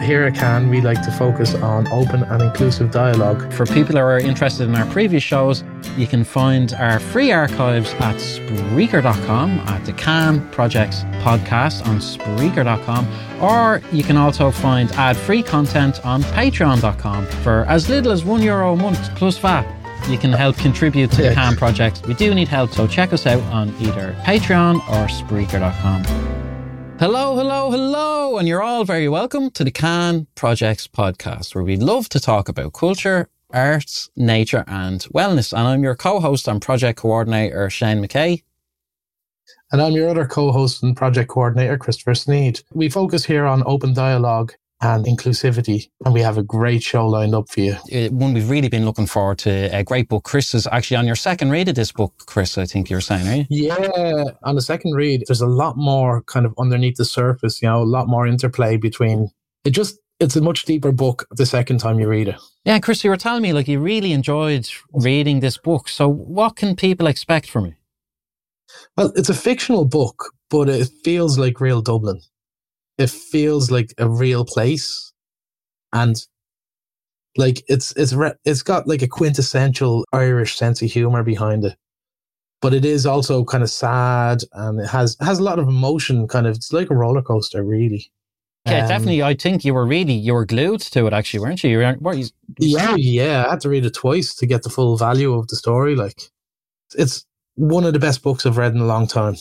Here at Can, we like to focus on open and inclusive dialogue. For people who are interested in our previous shows, you can find our free archives at Spreaker.com, at the Can Projects podcast on Spreaker.com, or you can also find ad free content on Patreon.com for as little as one euro a month plus VAT. You can help contribute to the Can Project. We do need help, so check us out on either Patreon or Spreaker.com. Hello, hello, hello, and you're all very welcome to the Can Projects podcast, where we love to talk about culture, arts, nature, and wellness. And I'm your co-host and project coordinator, Shane McKay. And I'm your other co-host and project coordinator, Christopher Sneed. We focus here on open dialogue and inclusivity. And we have a great show lined up for you. Uh, one we've really been looking forward to. A great book. Chris is actually on your second read of this book, Chris, I think you're saying, you? Yeah, on the second read, there's a lot more kind of underneath the surface, you know, a lot more interplay between it just it's a much deeper book the second time you read it. Yeah, Chris, you were telling me like you really enjoyed reading this book. So what can people expect from it? Well, it's a fictional book, but it feels like real Dublin it feels like a real place. And like it's it's re- it's got like a quintessential irish sense of humor behind it. But it is also kind of sad and it has has a lot of emotion kind of it's like a roller coaster really. Yeah um, definitely. I think you were really you were glued to it actually weren't you, you were, were you yeah yeah. I had to read it twice to get the full value of the story like it's one of the best books i've read in a long time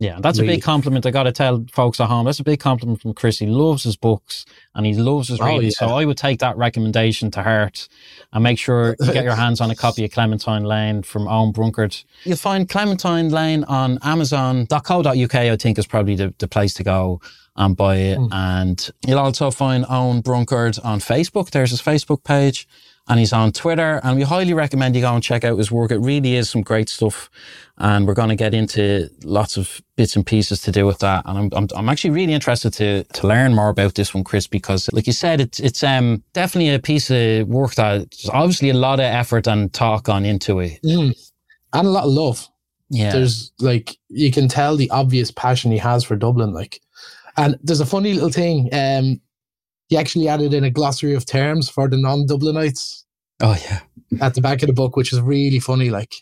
yeah, that's really. a big compliment. I got to tell folks at home. That's a big compliment from Chris. He loves his books and he loves his oh, reading. Yeah. So I would take that recommendation to heart and make sure you get your hands on a copy of Clementine Lane from Owen Brunkert. You'll find Clementine Lane on Amazon.co.uk. I think is probably the, the place to go and buy it. Mm. And you'll also find Owen Brunkert on Facebook. There's his Facebook page and he's on Twitter. And we highly recommend you go and check out his work. It really is some great stuff. And we're going to get into lots of bits and pieces to do with that. And I'm, I'm, I'm actually really interested to, to learn more about this one, Chris, because like you said, it's, it's, um, definitely a piece of work that there's obviously a lot of effort and talk on into it. Mm. And a lot of love. Yeah. There's like, you can tell the obvious passion he has for Dublin. Like, and there's a funny little thing. Um, he actually added in a glossary of terms for the non-Dublinites. Oh yeah, at the back of the book, which is really funny. Like,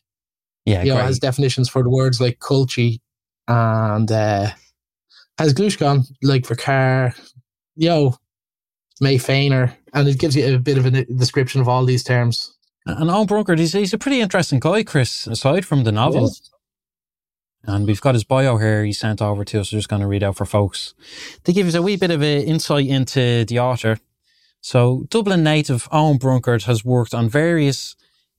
yeah, you know, has definitions for the words like culchi and uh, has glushkan like for car, yo, May Fainer, and it gives you a bit of a description of all these terms. And Owen Brunkert, he's, he's a pretty interesting guy, Chris, aside from the novel. And we've got his bio here he sent over to us. We're just going to read out for folks to give us a wee bit of an insight into the author. So, Dublin native Owen Brunkert has worked on various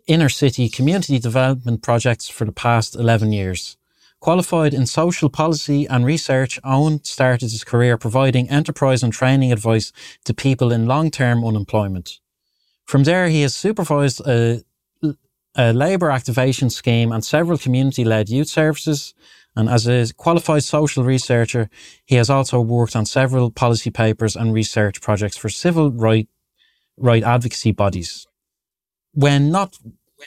inner city community development projects for the past 11 years. Qualified in social policy and research, Owen started his career providing enterprise and training advice to people in long term unemployment. From there, he has supervised a a labour activation scheme and several community led youth services. And as a qualified social researcher, he has also worked on several policy papers and research projects for civil right, right advocacy bodies. When not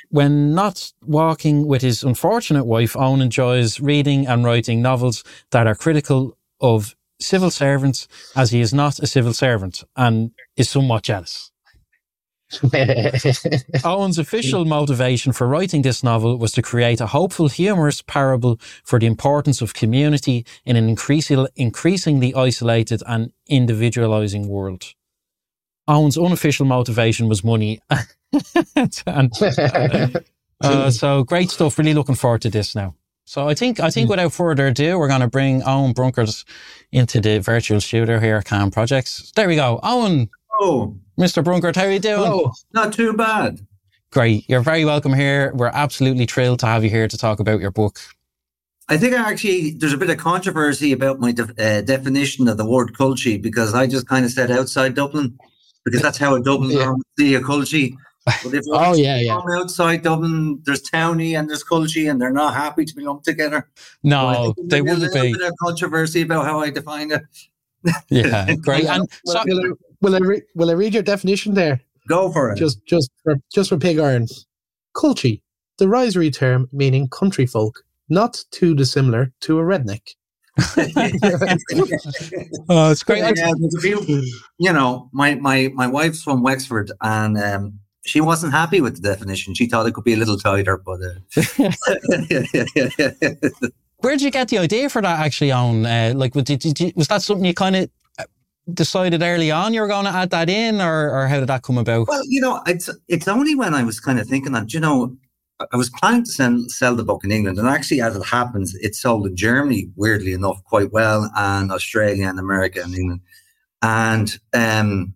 when not walking with his unfortunate wife, Owen enjoys reading and writing novels that are critical of civil servants, as he is not a civil servant and is somewhat jealous. Owen's official motivation for writing this novel was to create a hopeful, humorous parable for the importance of community in an increasingly isolated and individualizing world. Owen's unofficial motivation was money. and, uh, so great stuff. Really looking forward to this now. So I think I think hmm. without further ado, we're going to bring Owen Brunkert into the virtual shooter here at Can Projects. There we go. Owen, Mr. Brunkert, how are you doing? Oh, not too bad. Great. You're very welcome here. We're absolutely thrilled to have you here to talk about your book. I think I actually there's a bit of controversy about my de- uh, definition of the word culchi because I just kind of said outside Dublin because that's how a Dublin yeah. see a culchi. But if oh yeah, yeah. outside Dublin, there's townie and there's culchi, and they're not happy to be lumped together. No, so they wouldn't be. A bit of controversy about how I define it. yeah, great. And so, will I re- will I read your definition there? Go for it. Just just for just for pig irons. Culchi, the risery term meaning country folk, not too dissimilar to a redneck. oh, it's great. Yeah, there's a few, you know, my, my, my wife's from Wexford and um, she wasn't happy with the definition. She thought it could be a little tighter, but. Uh, Where did you get the idea for that actually on? Uh, like, was, did, did you, was that something you kind of decided early on you were going to add that in, or, or how did that come about? Well, you know, it's it's only when I was kind of thinking that, you know, I was planning to send, sell the book in England, and actually, as it happens, it sold in Germany, weirdly enough, quite well, and Australia and America and England. And um,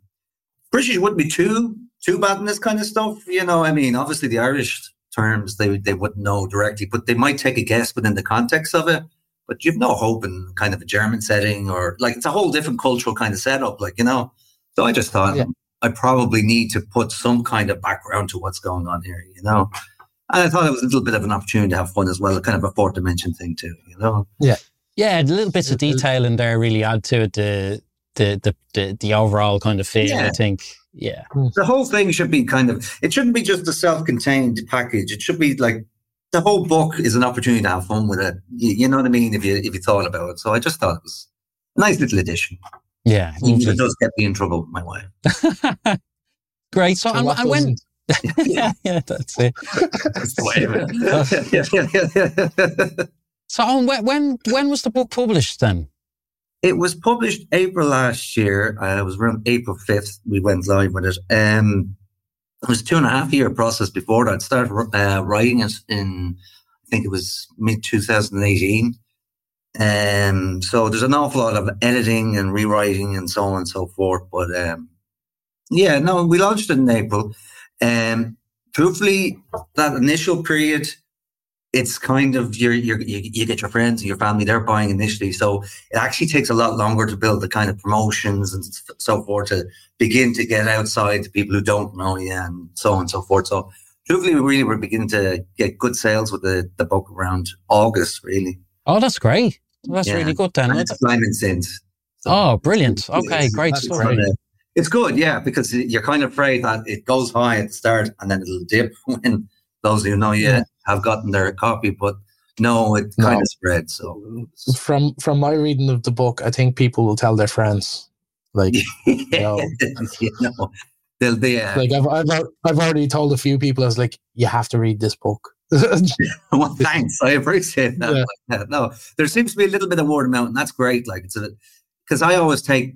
British wouldn't be too too bad in this kind of stuff, you know. I mean, obviously, the Irish terms they they wouldn't know directly, but they might take a guess within the context of it but you've no hope in kind of a German setting or like it's a whole different cultural kind of setup, like, you know. So I just thought yeah. I probably need to put some kind of background to what's going on here, you know. And I thought it was a little bit of an opportunity to have fun as well, kind of a fourth dimension thing too, you know. Yeah. Yeah, the little bits of uh, uh, detail in there really add to it the the the the, the overall kind of feel, yeah. I think. Yeah. Hmm. The whole thing should be kind of it shouldn't be just a self-contained package. It should be like the whole book is an opportunity to have fun with it. You, you, know what I mean? If you if you thought about it, so I just thought it was a nice little addition. Yeah, it does get me in trouble with my wife. Great. So, so and, when? yeah, yeah, that's it. that's the way of it. so, when when when was the book published then? It was published April last year. Uh, it was around April fifth. We went live with it. Um, it was two and a half year process before that. I started uh, writing it in, I think it was mid 2018. Um, so there's an awful lot of editing and rewriting and so on and so forth. But um, yeah, no, we launched it in April. Um, truthfully, that initial period, it's kind of you you you get your friends and your family they're buying initially, so it actually takes a lot longer to build the kind of promotions and so forth to begin to get outside to people who don't know you and so on and so forth. So hopefully we really were beginning to get good sales with the the book around August, really. Oh, that's great. That's yeah. really good then. And it's climbing since. So oh, brilliant. Okay, great story. It's good, yeah, because you're kind of afraid that it goes high at the start and then it'll dip when those who know you yeah. Have gotten their copy, but no, it no. kind of spread. So from from my reading of the book, I think people will tell their friends, like you know, you know they'll be uh, like I've, I've I've already told a few people I was like, you have to read this book. well, thanks. I appreciate that. Yeah. No, there seems to be a little bit of word of mouth, and that's great. Like it's a because I always take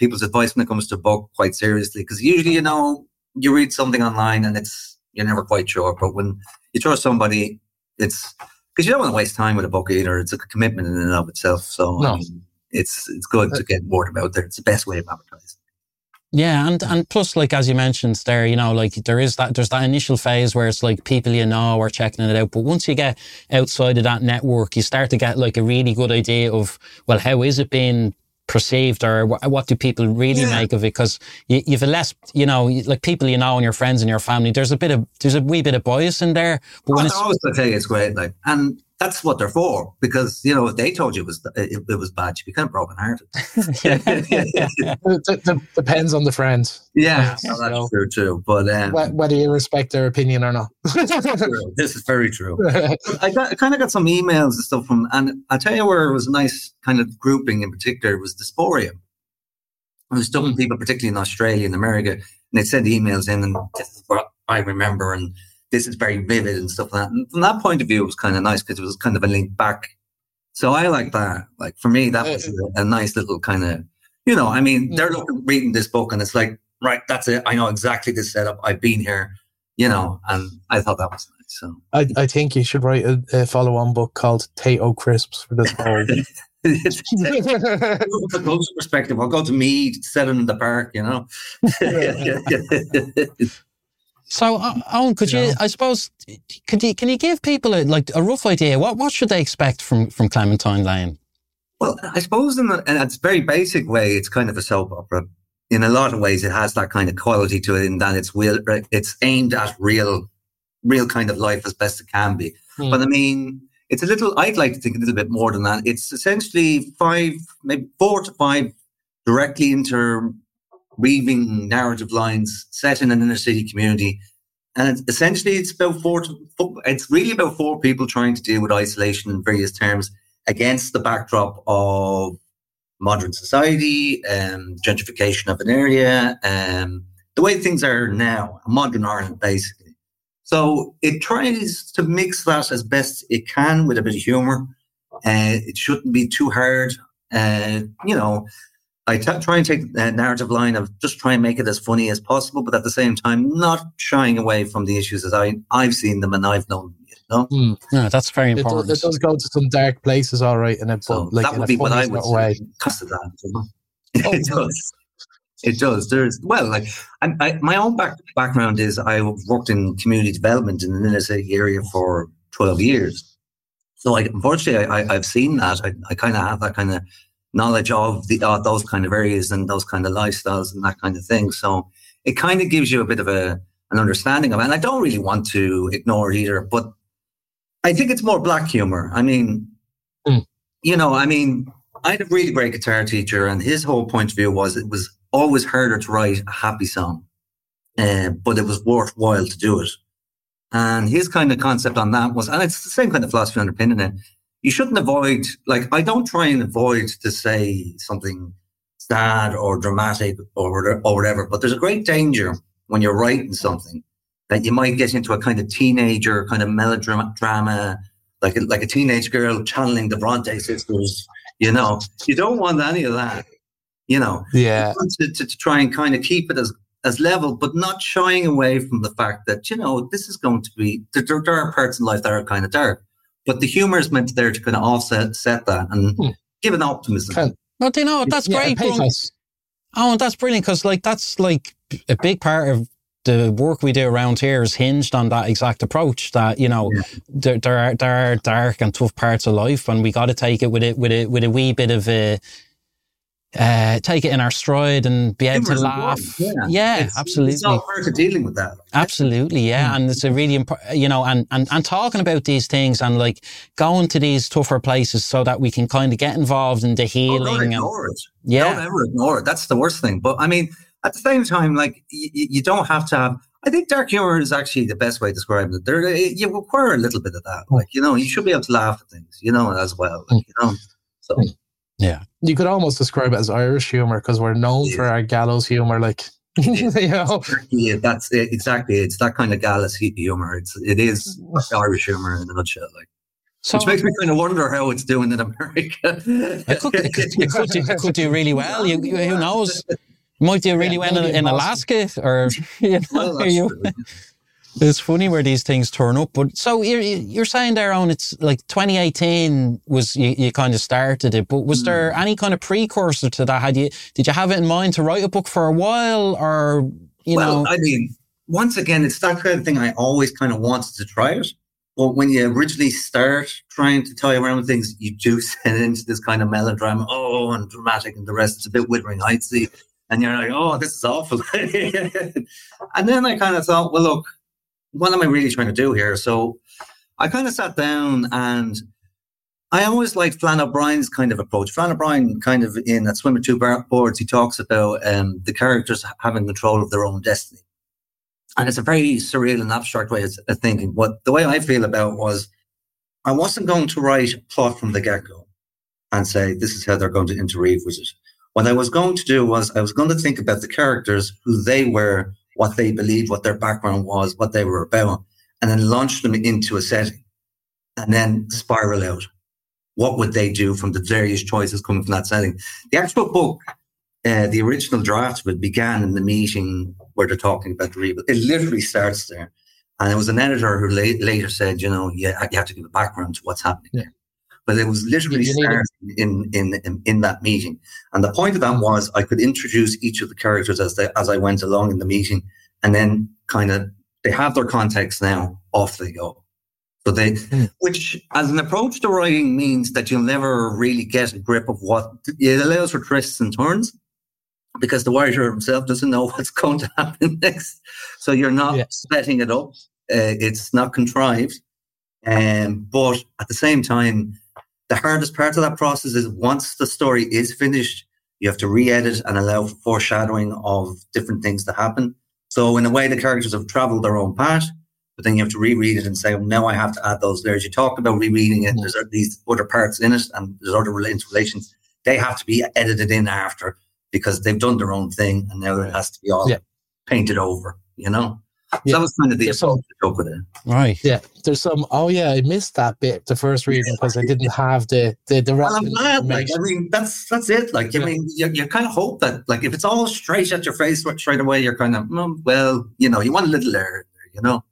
people's advice when it comes to book quite seriously. Because usually, you know, you read something online and it's you're never quite sure. But when you trust somebody, it's because you don't want to waste time with a book either. It's a commitment in and of itself. So no. I mean, it's it's good to uh, get word out there. It's the best way of advertising. Yeah, and and plus, like as you mentioned there, you know, like there is that there's that initial phase where it's like people you know are checking it out, but once you get outside of that network, you start to get like a really good idea of well, how is it being perceived or what do people really yeah. make of it? Because you, you've a less, you know, like people you know and your friends and your family, there's a bit of, there's a wee bit of bias in there. But when oh, I it's, always tell you it's great, like, and that's what they're for. Because you know, if they told you it was it, it was bad, you'd be kind of broken hearted. it, depends on the friends. Yeah, no, that's so, true too. But um, whether you respect their opinion or not, this is very true. I, got, I kind of got some emails and stuff from, and I tell you where it was a nice kind of grouping in particular was diaspora. I was talking to people, particularly in Australia and America, and they sent emails in, and this is what I remember, and this is very vivid and stuff like that. And from that point of view, it was kind of nice because it was kind of a link back. So I like that. Like for me, that was a, a nice little kind of, you know, I mean, they're mm-hmm. looking, reading this book and it's like, right, that's it. I know exactly this setup. I've been here, you know, and I thought that was nice. So I, I think you should write a, a follow on book called Tayto Crisps for this whole. From a culture perspective, I'll go to me, set it in the park, you know. So, uh, Owen, could you, you I suppose, could you, can you give people a, like a rough idea? What, what should they expect from, from Clementine Lane? Well, I suppose in, a, in its very basic way, it's kind of a soap opera. In a lot of ways, it has that kind of quality to it in that it's real, it's aimed at real, real kind of life as best it can be. Hmm. But I mean, it's a little, I'd like to think a little bit more than that. It's essentially five, maybe four to five directly inter weaving narrative lines set in an inner city community. And essentially, it's about four. It's really about four people trying to deal with isolation in various terms against the backdrop of modern society, um, gentrification of an area, um, the way things are now, modern Ireland, basically. So it tries to mix that as best it can with a bit of humor. Uh, it shouldn't be too hard. Uh, you know, I t- try and take the narrative line of just try and make it as funny as possible, but at the same time, not shying away from the issues as I, I've seen them and I've known no? Mm. No, that's very important. It does, it does, go to some dark places, all right, and it, so like that would be what I would way. Cast that. Oh, it does. It does. There's well, like I, I, my own back, background is I worked in community development in the inner city area for twelve years. So, like, unfortunately, I, have seen that. I, I kind of have that kind of knowledge of the uh, those kind of areas and those kind of lifestyles and that kind of thing. So, it kind of gives you a bit of a an understanding of it. And I don't really want to ignore either, but I think it's more black humor. I mean, mm. you know, I mean, I had a really great guitar teacher, and his whole point of view was it was always harder to write a happy song, uh, but it was worthwhile to do it. And his kind of concept on that was, and it's the same kind of philosophy underpinning it. You shouldn't avoid, like, I don't try and avoid to say something sad or dramatic or, or whatever, but there's a great danger when you're writing something that you might get into a kind of teenager kind of melodrama, like a, like a teenage girl channeling the Bronte sisters. You know, you don't want any of that. You know, yeah, to, to, to try and kind of keep it as as level, but not shying away from the fact that you know this is going to be there, there are parts in life that are kind of dark, but the humor is meant there to kind of offset set that and hmm. give an optimism. Can, well, do you know that's yeah, great. Oh, that's brilliant because like that's like a big part of the work we do around here is hinged on that exact approach that you know yeah. there, there are there are dark and tough parts of life and we got to take it with it with it with a wee bit of a uh, take it in our stride and be able to laugh. Yeah, yeah it's, absolutely. It's all part of dealing with that. Absolutely, yeah. Mm. And it's a really important, you know, and, and, and talking about these things and like going to these tougher places so that we can kind of get involved in the healing. Oh, don't ignore and, it. Yeah. Don't ever ignore it. That's the worst thing. But I mean, at the same time, like y- you don't have to have. I think dark humor is actually the best way to describe it. There, you require a little bit of that. Like you know, you should be able to laugh at things, you know, as well. Like, you know, so yeah, you could almost describe it as Irish humor because we're known yeah. for our gallows humor. Like you know, yeah, that's it, exactly. It's that kind of gallows humor. It's it is Irish humor in a nutshell. Like. So, Which makes me kind of wonder how it's doing in America. it, could, it, could, it, could, do, it could do really well. You, who knows? might do really yeah, well in, in Alaska or you know, well, you, it's funny where these things turn up. But so you're, you're saying there on it's like 2018 was you, you kind of started it, but was mm. there any kind of precursor to that? Had you did you have it in mind to write a book for a while, or you well, know? I mean, once again, it's that kind of thing. I always kind of wanted to try it. But when you originally start trying to tie around things, you do set into this kind of melodrama, oh, and dramatic, and the rest is a bit Wuthering Heightsy and you're like, oh, this is awful. and then I kind of thought, well, look, what am I really trying to do here? So I kind of sat down and I always liked Flann O'Brien's kind of approach. Flann O'Brien, kind of in that swim Swimmer Two Boards, he talks about um, the characters having control of their own destiny. And it's a very surreal and abstract way of, of thinking. What the way I feel about was I wasn't going to write a plot from the get go and say, this is how they're going to interweave with it. What I was going to do was I was going to think about the characters, who they were, what they believed, what their background was, what they were about, and then launch them into a setting and then spiral out. What would they do from the various choices coming from that setting? The actual book, uh, the original draft of it began in the meeting where they're talking about the rebuild. It literally starts there. And it was an editor who la- later said, you know, yeah, you have to give a background to what's happening yeah but it was literally started in, in, in, in, that meeting. And the point of that was I could introduce each of the characters as they, as I went along in the meeting and then kind of they have their context now, off they go. So they, mm. which as an approach to writing means that you'll never really get a grip of what it allows for twists and turns because the writer himself doesn't know what's going to happen next. So you're not yes. setting it up. Uh, it's not contrived. Um, but at the same time, the hardest part of that process is once the story is finished, you have to re-edit and allow foreshadowing of different things to happen. So in a way, the characters have traveled their own path, but then you have to reread it and say, well, now I have to add those layers. You talk about rereading it, there's these other parts in it, and there's other interrelations. They have to be edited in after because they've done their own thing, and now it has to be all Yeah. painted over. You know, Yeah. that was kind of the There's some- approach I took with it. Right. Yeah, there's some. Oh yeah, I missed that bit the first reading because I didn't have the the the Well, I'm relevant glad. Like. I mean, that's that's it. Like, I mean, you, you kind of hope that, like, if it's all straight at your face straight away, you're kind of, mm, well, you know, you want a little air, you know.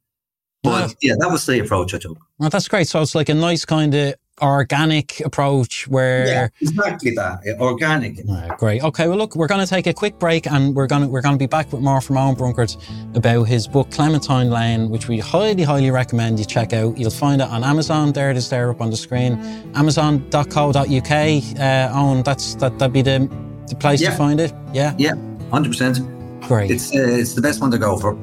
But yeah, that was the approach I took. Well, that's great. So it's like a nice kind of organic approach where. yeah, exactly that. Organic. Right, great. Okay, well, look, we're going to take a quick break, and we're going to we're going to be back with more from Owen Brunkert about his book Clementine Lane, which we highly, highly recommend you check out. You'll find it on Amazon. There it is, there up on the screen. Amazon.co.uk. Uh, Owen, that's that that'd be the the place Yeah. to find it. Yeah, Yeah, hundred percent. great. It's uh, it's the best one to go for.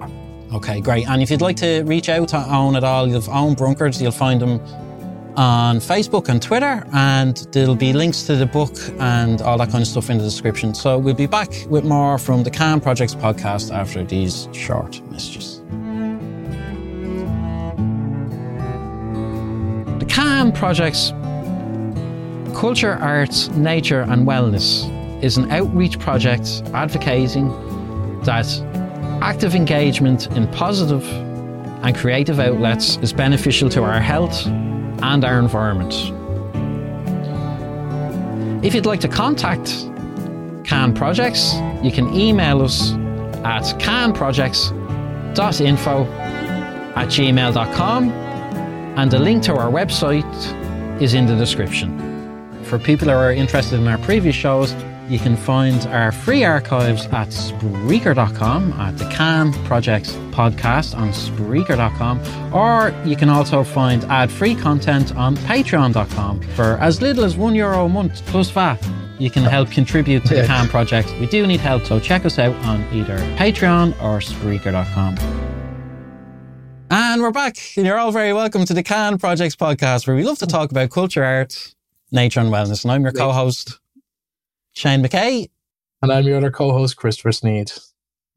Okay, great. And if you'd like to reach out to Owen at all, you'll Owen Brunkert. You'll find him on Facebook and Twitter, and there'll be links to the book and all that kind of stuff in the description. So we'll be back with more from the Can Projects podcast after these short messages. The Can Projects Culture, Arts, Nature and Wellness is an outreach project advocating that active engagement in positive and creative outlets is beneficial to our health and our environment. If you'd like to contact Can Projects, you can email us at canprojects.info at gmail.com and the link to our website is in the description. For people who are interested in our previous shows, you can find our free archives at Spreaker.com at the Can Projects podcast on Spreaker.com, or you can also find ad free content on Patreon.com for as little as one euro a month plus VAT. You can help contribute to the. Can Project. We do need help, so check us out on either Patreon or Spreaker.com. And we're back. And you're all very welcome to the Can Projects podcast, where we love to talk about culture, art, nature, and wellness. And I'm your co host, Shane McKay. And I'm your other co-host, Christopher Sneed.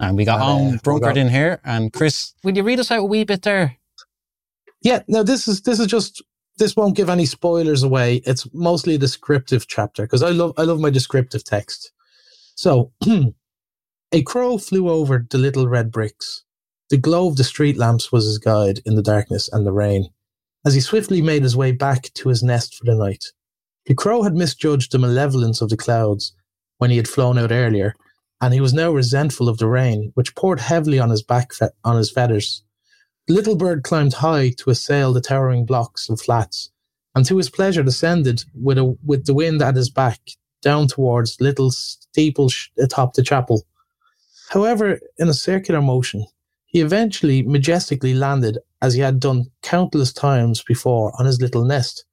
And we got And, uh, Owen we got- in here. And Chris, will you read us out a wee bit there? Yeah, no, this is this is just this won't give any spoilers away. It's mostly a descriptive chapter because I love I love my descriptive text. So, a crow flew over the little red bricks. The glow of the street lamps was his guide in the darkness and the rain, as he swiftly made his way back to his nest for the night. The crow had misjudged the malevolence of the clouds when he had flown out earlier, and he was now resentful of the rain, which poured heavily on his back fe- on his feathers. The little bird climbed high to assail the towering blocks and flats, and to his pleasure descended with a with the wind at his back down towards little steeple atop the chapel. However, in a circular motion, he eventually majestically landed as he had done countless times before on his little nest,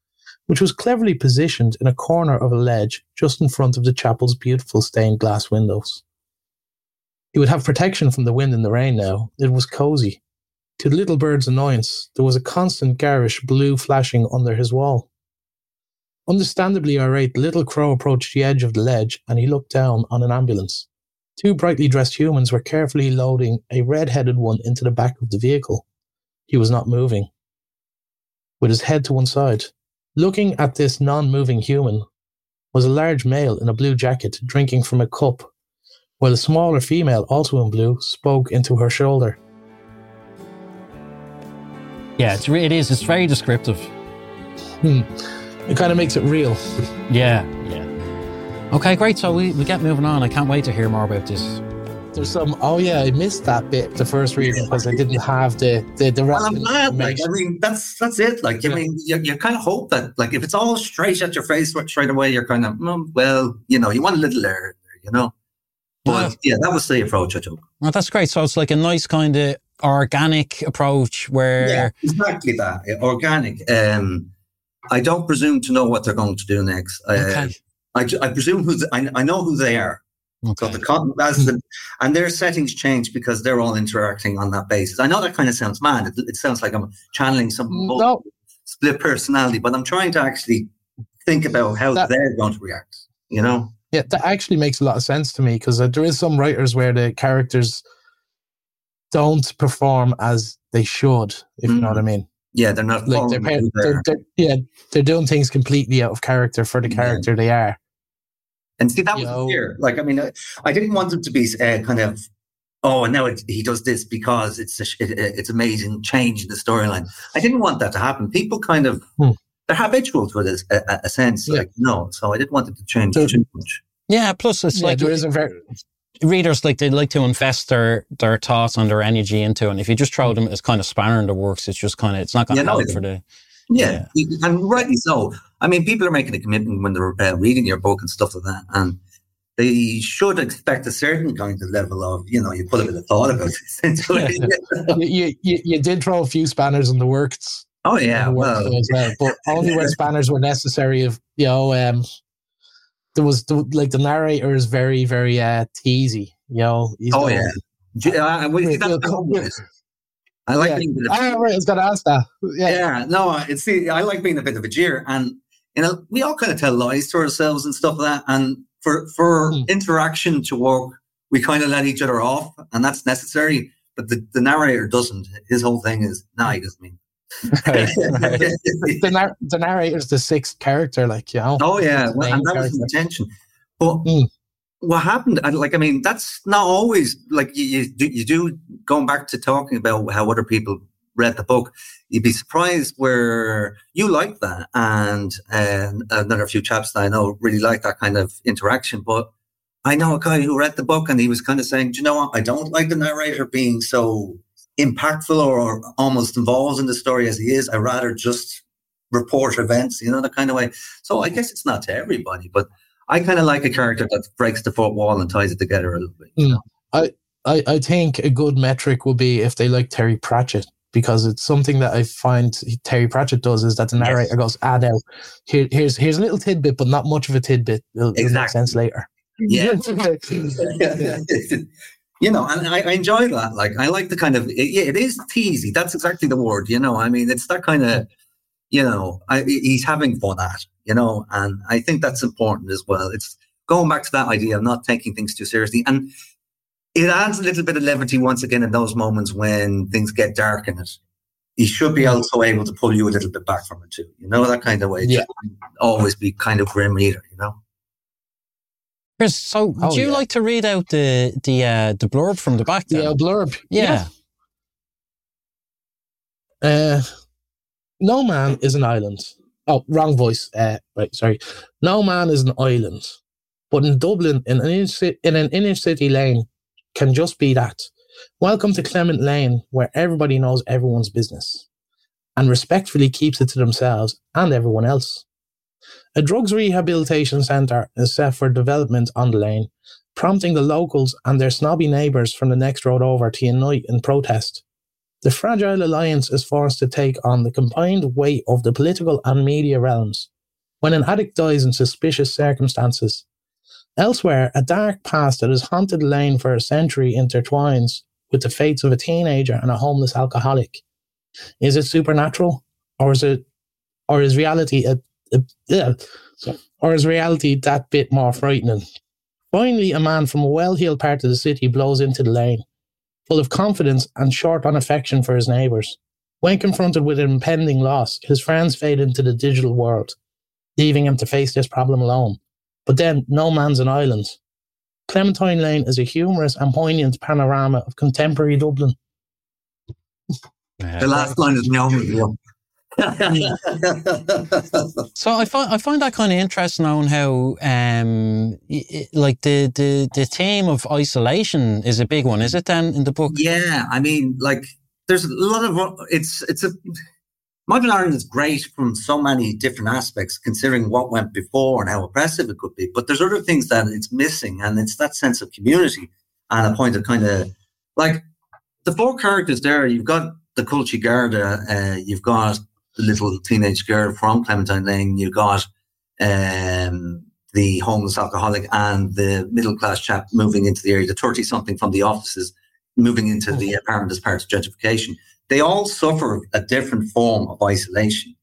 which was cleverly positioned in a corner of a ledge just in front of the chapel's beautiful stained glass windows. He would have protection from the wind and the rain now. It was cozy. To the little bird's annoyance, there was a constant garish blue flashing under his wall. Understandably irate, the little crow approached the edge of the ledge and he looked down on an ambulance. Two brightly dressed humans were carefully loading a red headed one into the back of the vehicle. He was not moving, with his head to one side. Looking at this non moving human was a large male in a blue jacket drinking from a cup, while a smaller female, also in blue, spoke into her shoulder. Yeah, it's it is. It's very descriptive. Hmm. It kind of makes it real. Yeah, yeah. Okay, great. So we, we get moving on. I can't wait to hear more about this. There's some. Oh yeah, I missed that bit the first reading because I didn't have the the the Well, I'm glad. Like, I mean, that's that's it. Like, I mean, you, you kind of hope that, like, if it's all straight at your face straight away, you're kind of, mm, well, you know, you want a little air, you know. But yeah, that was the approach I took. Well, that's great. So it's like a nice kind of organic approach where. Yeah, exactly that. yeah, Organic. Um, I don't presume to know what they're going to do next. Uh, I, I presume who th- I, I know who they are. So the con- as the, and their settings change because they're all interacting on that basis. I know that kind of sounds mad. It, it sounds like I'm channeling some No, split personality, but I'm trying to actually think about how That- they're going to react. You know? yeah, that actually makes a lot of sense to me because uh, there is some writers where the characters don't perform as they should, if you know what I mean. Yeah, they're not Like they're, they're, they're, yeah, they're doing things completely out of character for the Yeah. character they are. And see, that was Yo. fear. Like, I mean, I, I didn't want them to be uh, kind of, oh, and now it, he does this because it's a, it, it's amazing change in the storyline. I didn't want that to happen. People kind of, Hmm. they're habitual to it as a, a- a sense. Yeah. Like, no, so I didn't want it to change So- too much. Yeah, plus it's Yeah, like there is a very readers like they like to invest their their thoughts and their energy into it. And if you just throw them as kind of spanner in the works, it's just kind of it's not going to Yeah, help it- for the Yeah, and rightly so. I mean, people are making a commitment when they're uh, reading your book and stuff like that, and they should expect a certain kind of level of, you know, you put a bit of thought about it. into it. you, you, you, did throw a few spanners in the works. oh yeah, well, well, but only where spanners were necessary. If you know, um, there was the, like the narrator is very very uh teasy. You know, he's oh yeah. Well, Yeah, yeah, the whole bit. I like Yeah. being a bit of Ah, right, I was gonna ask that. Yeah, Yeah, no, it's see, I like being a bit of a jeer, and you know, we all kind of tell lies to ourselves and stuff like that. And for for Hmm. interaction to work, we kind of let each other off, and that's necessary. But the, the narrator doesn't. His whole thing is, nah, he doesn't mean. Right, right. the, nar- the narrator's the sixth character. Like you know, oh yeah, well, and that was the intention. But Hmm. What happened? Like, I mean, that's not always like you, you do. You do going back to talking about how other people read the book. You'd be surprised where you like that, and uh, another few chaps that I know really like that kind of interaction. But I know a guy who read the book, and he was kind of saying, "Do you know what? I don't like the narrator being so impactful or almost involved in the story as he is. I rather just report events, you know, the kind of way." So I guess it's not to everybody, but I kind of like a character that breaks the fourth wall and ties it together a little bit. you Mm. know? I, I think a good metric would be if they like Terry Pratchett because it's something that I find Terry Pratchett does is that the Yes. narrator goes, ah, now here, here's here's a little tidbit, but not much of a tidbit. It'll, it'll make sense later. Yeah. you know, and I, I enjoy that. Like, I like the kind of, it, yeah, it is teasy. That's exactly the word, you know. I mean, it's that kind of, you know, I, he's having fun at, you know, and I think that's important as well. It's going back to that idea of not taking things too seriously. And it adds a little bit of levity once again in those moments when things get dark in it. He should be also able to pull you a little bit back from it too, you know, that kind of way. Yeah. always be kind of grim either, you know. Chris, so Oh, would you yeah. like to read out the the uh, the blurb from the back? The Then? uh, blurb. yeah. Uh, no man is an island. Oh, wrong voice. Uh, right, sorry. No man is an island, but in Dublin, in an inner, ci- in an inner city lane, can just be that. Welcome to Clement Lane, where everybody knows everyone's business, and respectfully keeps it to themselves and everyone else. A drugs rehabilitation centre is set for development on the lane, prompting the locals and their snobby neighbours from the next road over to unite in protest. The Fragile Alliance is forced to take on the combined weight of the political and media realms when an addict dies in suspicious circumstances. Elsewhere, a dark past that has haunted lane for a century intertwines with the fates of a teenager and a homeless alcoholic. Is it supernatural, or is it, or is reality a, a yeah, or is reality that bit more frightening? Finally, a man from a well-heeled part of the city blows into the lane full of confidence and short on affection for his neighbours. When confronted with an impending loss, his friends fade into the digital world, leaving him to face this problem alone. But then, no man's an island. Clementine Lane is a humorous and poignant panorama of contemporary Dublin. The last line is no. So I find I find that kind of interesting on how um y- like the the the theme of isolation is a big one, is it then in the book? yeah, I mean, like, there's a lot of it's it's a modern Ireland is great from so many different aspects, considering what went before and how oppressive it could be. But there's other things that it's missing, and it's that sense of community and a point of kind of like the four characters there. You've got the Culchi Garda, uh, you've got the little teenage girl from Clementine Lane, you've got um, the homeless alcoholic and the middle class chap moving into the area, the 30 something from the offices moving into the apartment as part of gentrification. They all suffer a different form of isolation.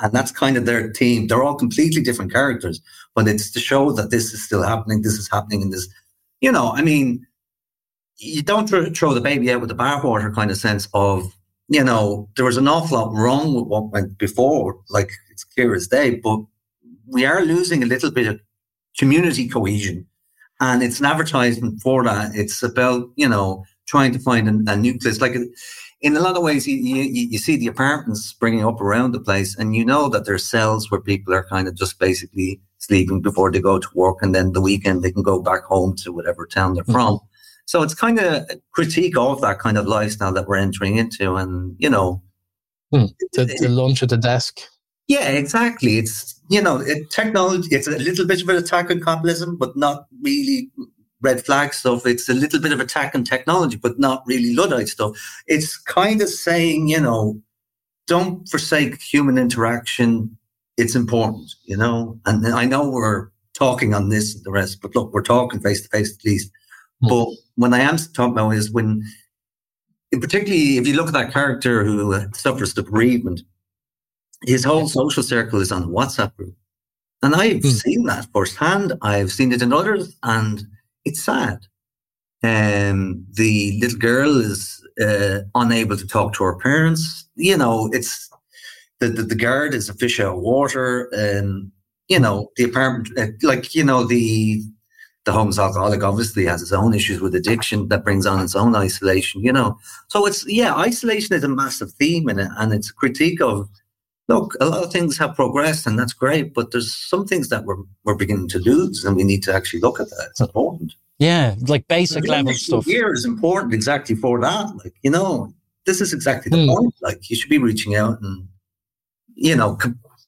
And that's kind of their theme. They're all completely different characters, but it's to show that this is still happening. This is happening in this, you know, I mean, you don't throw the baby out with the bathwater kind of sense of, you know, there was an awful lot wrong with what went before, like it's clear as day, but we are losing a little bit of community cohesion. And it's an advertisement for that. It's about, you know, trying to find a, a nucleus. Like in a lot of ways, you, you, you see the apartments springing up around the place, and you know that there's cells where people are kind of just basically sleeping before they go to work. And then the weekend they can go back home to whatever town they're mm-hmm. from. So it's kind of a critique of that kind of lifestyle that we're entering into. And, you know, hmm. the, the lunch at the desk. Yeah, exactly. It's, you know, it, technology, it's a little bit of an attack on capitalism, but not really red flag stuff. It's a little bit of attack on technology, but not really Luddite stuff. It's kind of saying, you know, don't forsake human interaction. It's important, you know. And I know we're talking on this and the rest, but look, we're talking face to face at least. Mm. But when I am talking about is when, particularly if you look at that character who uh, suffers the bereavement, his whole social circle is on a WhatsApp group. And I've mm. seen that firsthand. I've seen it in others, and it's sad. Um, the little girl is uh, unable to talk to her parents. You know, it's the, the, the guard is a fish out of water. And, you know, the apartment, uh, like, you know, the the homeless alcoholic obviously has its own issues with addiction that brings on its own isolation, you know. So it's yeah, isolation is a massive theme in it, and it's a critique of look, a lot of things have progressed and that's great, but there's some things that we're we're beginning to lose, and we need to actually look at that. It's important. Yeah, like basic level stuff. Here is important exactly for that. Like you know, this is exactly the mm. point. Like you should be reaching out and you know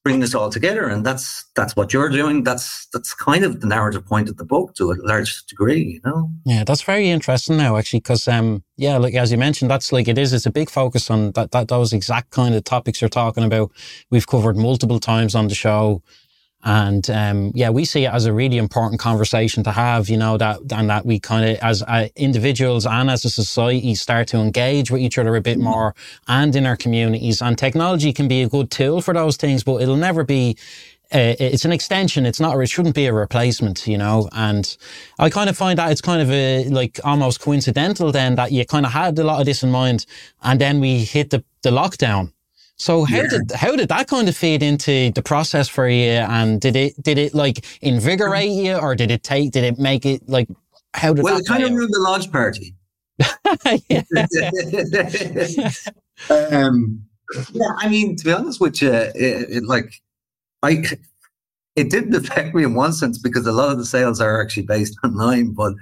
bring this all together and that's that's what you're doing. That's that's kind of the narrative point of the book to a large degree you know? Yeah that's very interesting now actually because um yeah like as you mentioned that's like it is it's a big focus on that, that those exact kind of topics you're talking about. We've covered multiple times on the show and um, yeah, we see it as a really important conversation to have, you know, that and that we kind of, as uh, individuals and as a society, start to engage with each other a bit mm. more and in our communities. And technology can be a good tool for those things, but it'll never be. Uh, it's an extension. It's not. It shouldn't be a replacement, you know. And I kind of find that it's kind of a like almost coincidental then that you kind of had a lot of this in mind, and then we hit the the lockdown so how yeah. did how did that kind of feed into the process for you? And did it did it like invigorate you, or did it take did it make it like how did well it kind of ruined the launch party. um, yeah, I mean, to be honest with you, it, it, like I it didn't affect me in one sense because a lot of the sales are actually based online, but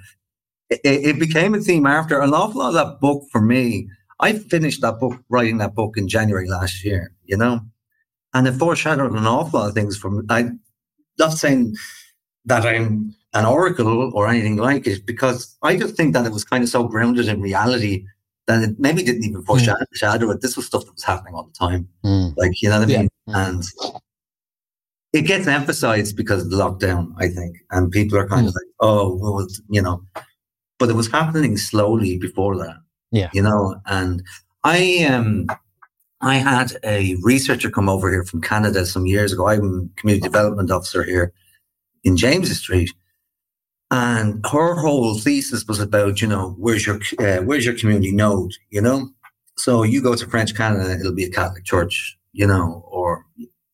it, it became a theme after an awful lot of that book for me I finished that book, writing that book in January last year, you know, and it foreshadowed an awful lot of things from, I, not saying that I'm an oracle or anything like it, because I just think that it was kind of so grounded in reality that it maybe didn't even foreshadow mm. it. This was stuff that was happening all the time. Mm. Like, you know what I mean? Yeah. And it gets emphasized because of the lockdown, I think. And people are kind mm. of like, oh, well, you know, but it was happening slowly before that. Yeah. You know, and I um I had a researcher come over here from Canada some years ago. I'm community development officer here in James Street. And her whole thesis was about, you know, where's your uh, where's your community node, you know? So you go to French Canada, it'll be a Catholic church, you know, or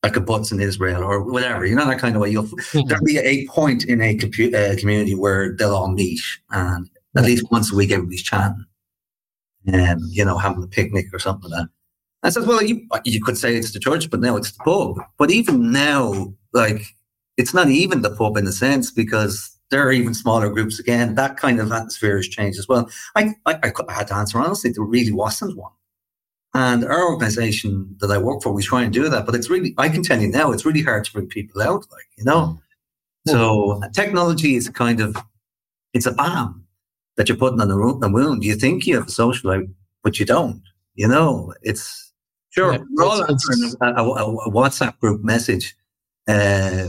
like a kibbutz in Israel or whatever, you know, that kind of way. You'll, mm-hmm. There'll be a point in a compu- uh, community where they'll all meet and at least once a week everybody's chatting um, you know, having a picnic or something like that. I said, well, you, you could say it's the church, but now it's the pub. But even now, like, it's not even the pub in a sense because there are even smaller groups again. That kind of atmosphere has changed as well. I, I, I had to answer honestly, there really wasn't one. And our organization that I work for, we try and do that, but it's really, I can tell you now, it's really hard to bring people out, like, you know? Mm. So technology is kind of, it's a balm that you're putting on the, the wound. You think you have a social life, but you don't. You know, it's sure yeah, we're all answering a, a, a, WhatsApp group message, uh,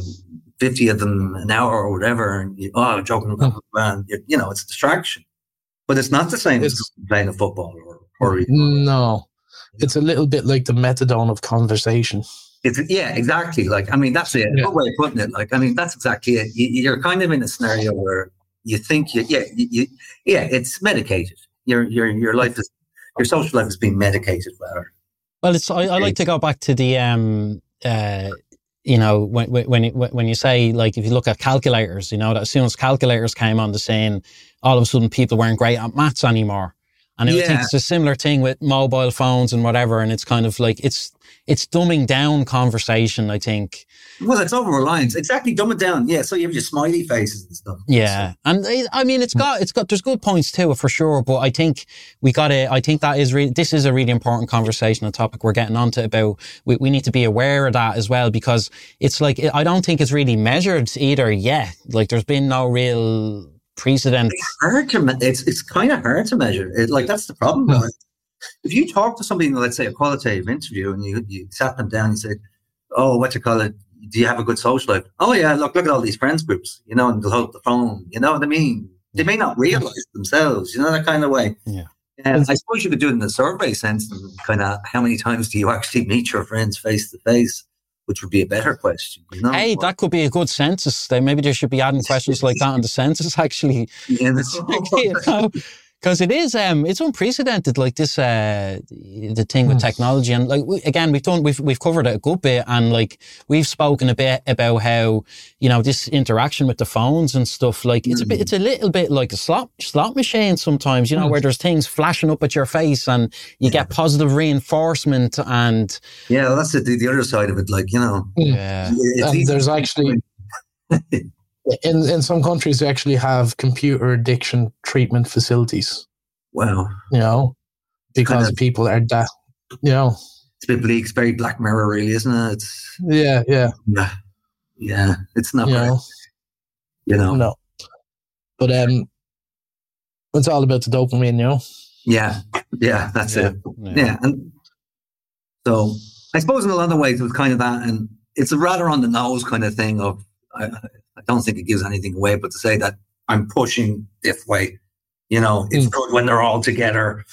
fifty of them an hour or whatever, and you, oh, I'm joking about oh. you, you know, it's distraction, but it's not the same it's, as playing a football or, or no. It's a little bit like the methadone of conversation. It's, yeah, exactly. Like, I mean, that's it. Yeah. Good way of putting it. Like, I mean, that's exactly it. You, you're kind of in a scenario where you think you, yeah, you, you, yeah, it's medicated. Your, your, your life is, your social life is being medicated. Rather. Well, it's, I, I like to go back to the, um, uh, you know, when, when, when you say, like, if you look at calculators, you know, that as soon as calculators came on the scene, all of a sudden people weren't great at maths anymore. And I Yeah. think it's a similar thing with mobile phones and whatever. And it's kind of like, it's, it's dumbing down conversation, I think. Well, it's over reliance. Exactly. Dumb it down. Yeah. So you have your smiley faces and stuff. Yeah. And I- I mean, it's got, it's got, there's good points to it for sure. But I think we got to, I think that is really, this is a really important conversation, a topic we're getting onto about, we, we need to be aware of that as well because it's like, I don't think it's really measured either yet. Like there's been no real precedent. It's hard to, me- it's, it's kind of hard to measure. It, like, that's the problem. Hmm. If you talk to somebody in, let's say, a qualitative interview and you, you sat them down and said, Oh, what you call it? Do you have a good social life? Oh, yeah. Look, look at all these friends groups, you know, and they'll hold the phone. You know what I mean? They may not realize themselves, you know, that kind of way. Yeah. And I suppose you could do it in the survey sense and kind of how many times do you actually meet your friends face to face, which would be a better question. You know? Hey, that could be a good census. They, maybe there should be adding questions like that on the census actually. you know? because it is um it's unprecedented like this uh the thing with Hmm. technology and like we, again we've done we've we've covered it a good bit and like we've spoken a bit about how you know this interaction with the phones and stuff like it's a bit Mhm. it's a little bit like a slot slot machine sometimes you know Hmm. where there's things flashing up at your face and you get positive reinforcement and yeah, well, that's the, the other side of it. Like, you know, yeah it's and there's actually in in some countries they actually have computer addiction treatment facilities. wow. You know, because Kind of- people are that. You know, It's a bit bleak. It's very Black Mirror, really, isn't it? It's, yeah, yeah, yeah. Yeah. It's not, you great, know, you know. no. But um, it's all about the dopamine, you know. Yeah. Yeah. That's it. Yeah. And so I suppose in a lot of ways it was kind of that. And it's a rather on the nose kind of thing of, I, I don't think it gives anything away, but to say that I'm pushing this way, you know, it's Mm. good when they're all together.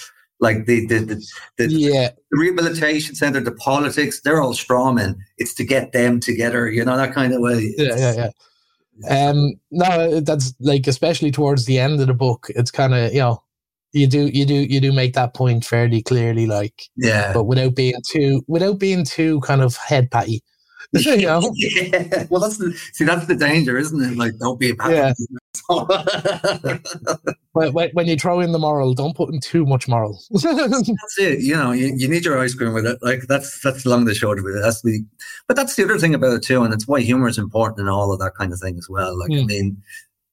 Like the, the, the, the, Yeah, the rehabilitation center, the politics, they're all strawmen. It's to get them together, you know, that kind of way. yeah, yeah, yeah. Um, no, that's like especially towards the end of the book, it's kind of you know, you do you do you do make that point fairly clearly, like, Yeah. but without being too without being too kind of head patty, you know. yeah. Well, that's the see. That's the danger, isn't it? Like, don't be a bad Yeah. When, when, you throw in the moral, don't put in too much moral. that's it. You know, you, you need your ice cream with it. Like, that's that's long the short of it. That's the. But that's the other thing about it too, and it's why humor is important and all of that kind of thing as well. Like, I Mm. mean,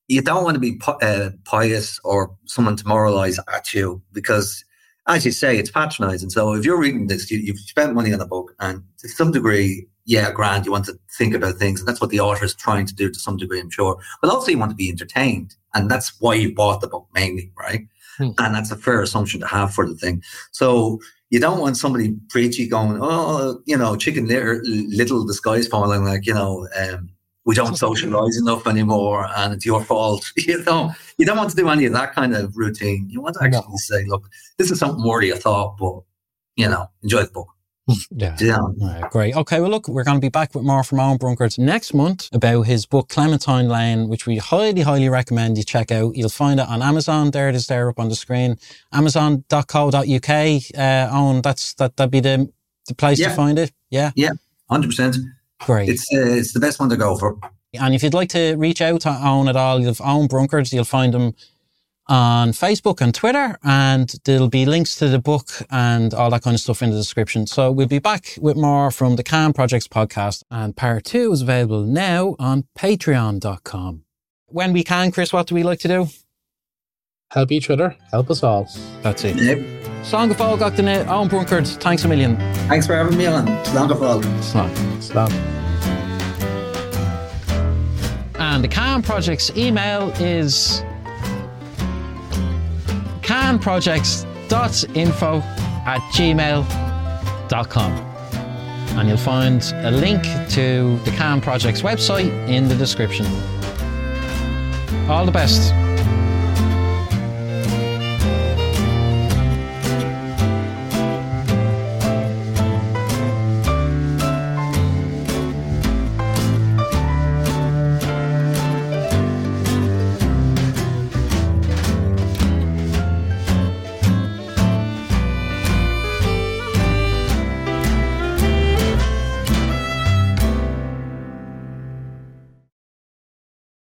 you don't want to be uh, pious or someone to moralize at you because. As you say, it's patronizing. So if you're reading this, you, you've spent money on a book, and to some degree, yeah, grand, you want to think about things, and that's what the author is trying to do to some degree, I'm sure. But also, you want to be entertained, and that's why you bought the book mainly, right? Hmm. And that's a fair assumption to have for the thing. So you don't want somebody preachy going, oh, you know, chicken little, little the sky's falling, like you know, um, we don't socialize enough anymore, and it's your fault. You know, you don't want to do any of that kind of routine. You want to actually No. say, look, this is something worthy of thought, but you know, enjoy the book. Yeah Yeah. Right, great. Okay, well, look, we're going to be back with more from Owen Brunkards next month about his book Clementine Lane, which we highly, highly recommend you check out. You'll find it on Amazon. There it is, there up on the screen. Amazon.co.uk. Uh, Owen, that's that. That'd be the the place to find it. Yeah, Yeah. Hundred percent. great. It's uh, it's the best one to go for. And if you'd like to reach out to Owen at all, you'll Owen Brunkards. You'll find him on Facebook and Twitter, and there'll be links to the book and all that kind of stuff in the description. So we'll be back with more from the Can Projects podcast, and part two is available now on patreon.com. When we can, Chris, what do we like to do? help each other, help us all. That's it. Yep. Song of Fáil Gachtainna, Owen Brunkards, thanks a million. Thanks for having me on. Slán Slán. Stop. And the Can Projects email is canprojects.info at gmail.com. And you'll find a link to the Can Projects website in the description. All the best.